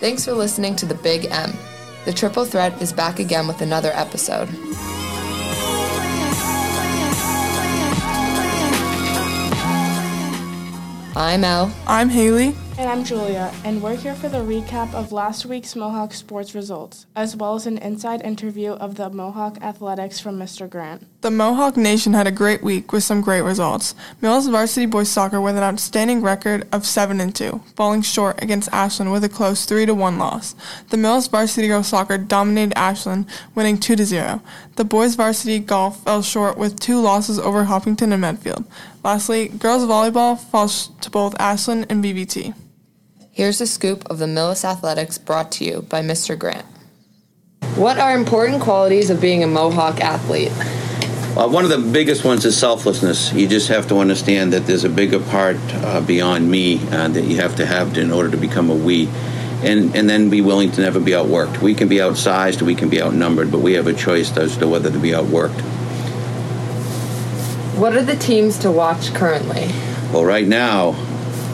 Thanks for listening to The Big M. The Triple Threat is back again with another episode. I'm Elle. I'm Haley. And I'm Julia, and we're here for the recap of last week's Mohawk sports results, as well as an inside interview of the Mohawk athletics from Mr. Grant. The Mohawk Nation had a great week with some great results. Millis varsity boys soccer with an outstanding record of 7 and 2, falling short against Ashland with a close 3 to 1 loss. The Millis varsity girls soccer dominated Ashland, winning 2 to 0. The boys varsity golf fell short with two losses over Hopkinton and Medfield. Lastly, girls volleyball falls to both Ashland and BVT. Here's a scoop of the Millis Athletics brought to you by Mr. Grant. What are important qualities of being a Mohawk athlete? Well, one of the biggest ones is selflessness. You just have to understand that there's a bigger part uh, beyond me uh, that you have to have in order to become a we. And, and then be willing to never be outworked. We can be outsized, we can be outnumbered, but we have a choice as to whether to be outworked. What are the teams to watch currently? Well, right now,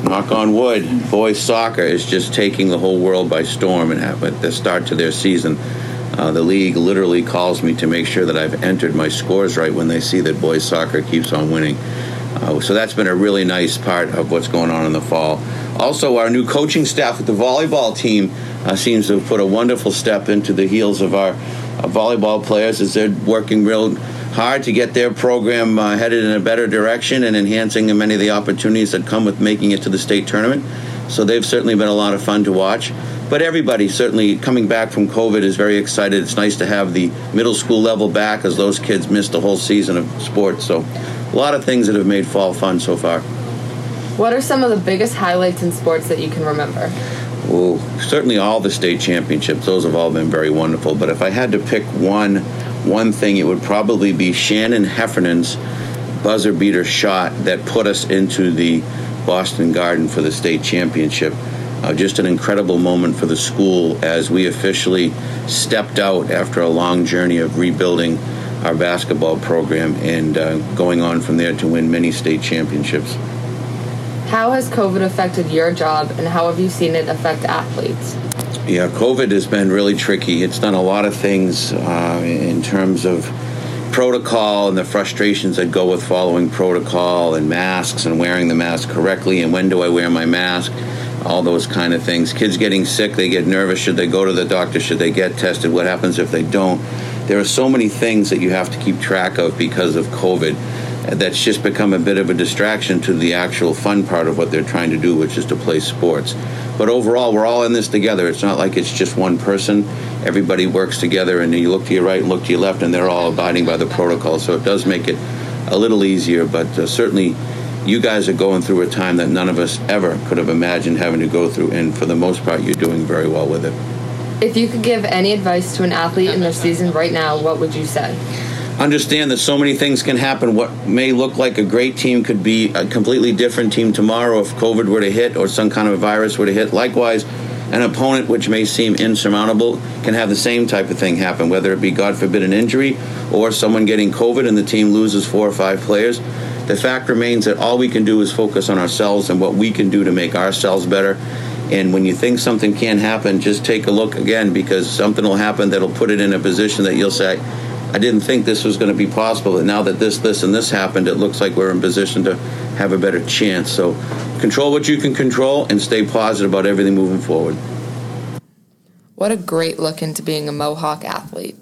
knock on wood, boys soccer is just taking the whole world by storm. And at the start to their season, uh, the league literally calls me to make sure that I've entered my scores right when they see that boys soccer keeps on winning. Uh, so that's been a really nice part of what's going on in the fall. Also, our new coaching staff with the volleyball team uh, seems to have put a wonderful step into the heels of our uh, volleyball players as they're working real hard to get their program uh, headed in a better direction and enhancing many of the opportunities that come with making it to the state tournament. So they've certainly been a lot of fun to watch. But everybody certainly coming back from COVID is very excited. It's nice to have the middle school level back as those kids missed a whole season of sports. So a lot of things that have made fall fun so far. What are some of the biggest highlights in sports that you can remember? Well, certainly all the state championships. Those have all been very wonderful. But if I had to pick one one thing, it would probably be Shannon Heffernan's buzzer beater shot that put us into the Boston Garden for the state championship. Uh, just an incredible moment for the school as we officially stepped out after a long journey of rebuilding our basketball program and uh, going on from there to win many state championships. How has COVID affected your job and how have you seen it affect athletes? Yeah, COVID has been really tricky. It's done a lot of things uh, in terms of protocol and the frustrations that go with following protocol and masks and wearing the mask correctly and when do I wear my mask, all those kind of things. Kids getting sick, they get nervous. Should they go to the doctor? Should they get tested? What happens if they don't? There are so many things that you have to keep track of because of COVID that's just become a bit of a distraction to the actual fun part of what they're trying to do, which is to play sports. But overall, we're all in this together. It's not like it's just one person. Everybody works together, and you look to your right and look to your left, and they're all abiding by the protocol. So it does make it a little easier, but uh, certainly you guys are going through a time that none of us ever could have imagined having to go through, and for the most part, you're doing very well with it. If you could give any advice to an athlete in their season right now, what would you say? Understand that so many things can happen. What may look like a great team could be a completely different team tomorrow if COVID were to hit or some kind of virus were to hit. Likewise, an opponent which may seem insurmountable can have the same type of thing happen, whether it be, God forbid, an injury or someone getting COVID and the team loses four or five players. The fact remains that all we can do is focus on ourselves and what we can do to make ourselves better. And when you think something can't happen, just take a look again because something will happen that'll put it in a position that you'll say, I didn't think this was going to be possible. And now that this, this, and this happened, it looks like we're in position to have a better chance. So control what you can control and stay positive about everything moving forward. What a great look into being a Mohawk athlete.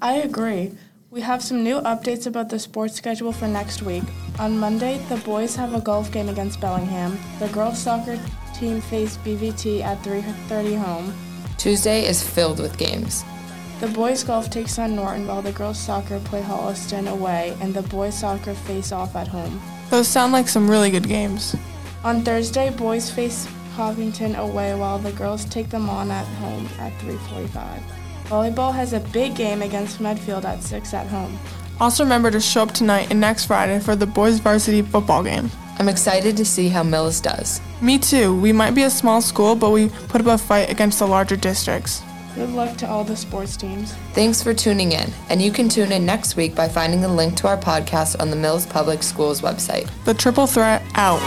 I agree. We have some new updates about the sports schedule for next week. On Monday, the boys have a golf game against Bellingham. The girls soccer team face BVT at 3:30 home. Tuesday is filled with games. The boys golf takes on Norton while the girls soccer play Holliston away and the boys soccer face off at home. Those sound like some really good games. On Thursday, boys face Hopkinton away while the girls take them on at home at 3:45. Volleyball has a big game against Medfield at 6 at home. Also remember to show up tonight and next Friday for the boys varsity football game. I'm excited to see how Millis does. Me too. We might be a small school, but we put up a fight against the larger districts. Good luck to all the sports teams. Thanks for tuning in, and you can tune in next week by finding the link to our podcast on the Millis Public Schools website. The Triple Threat out.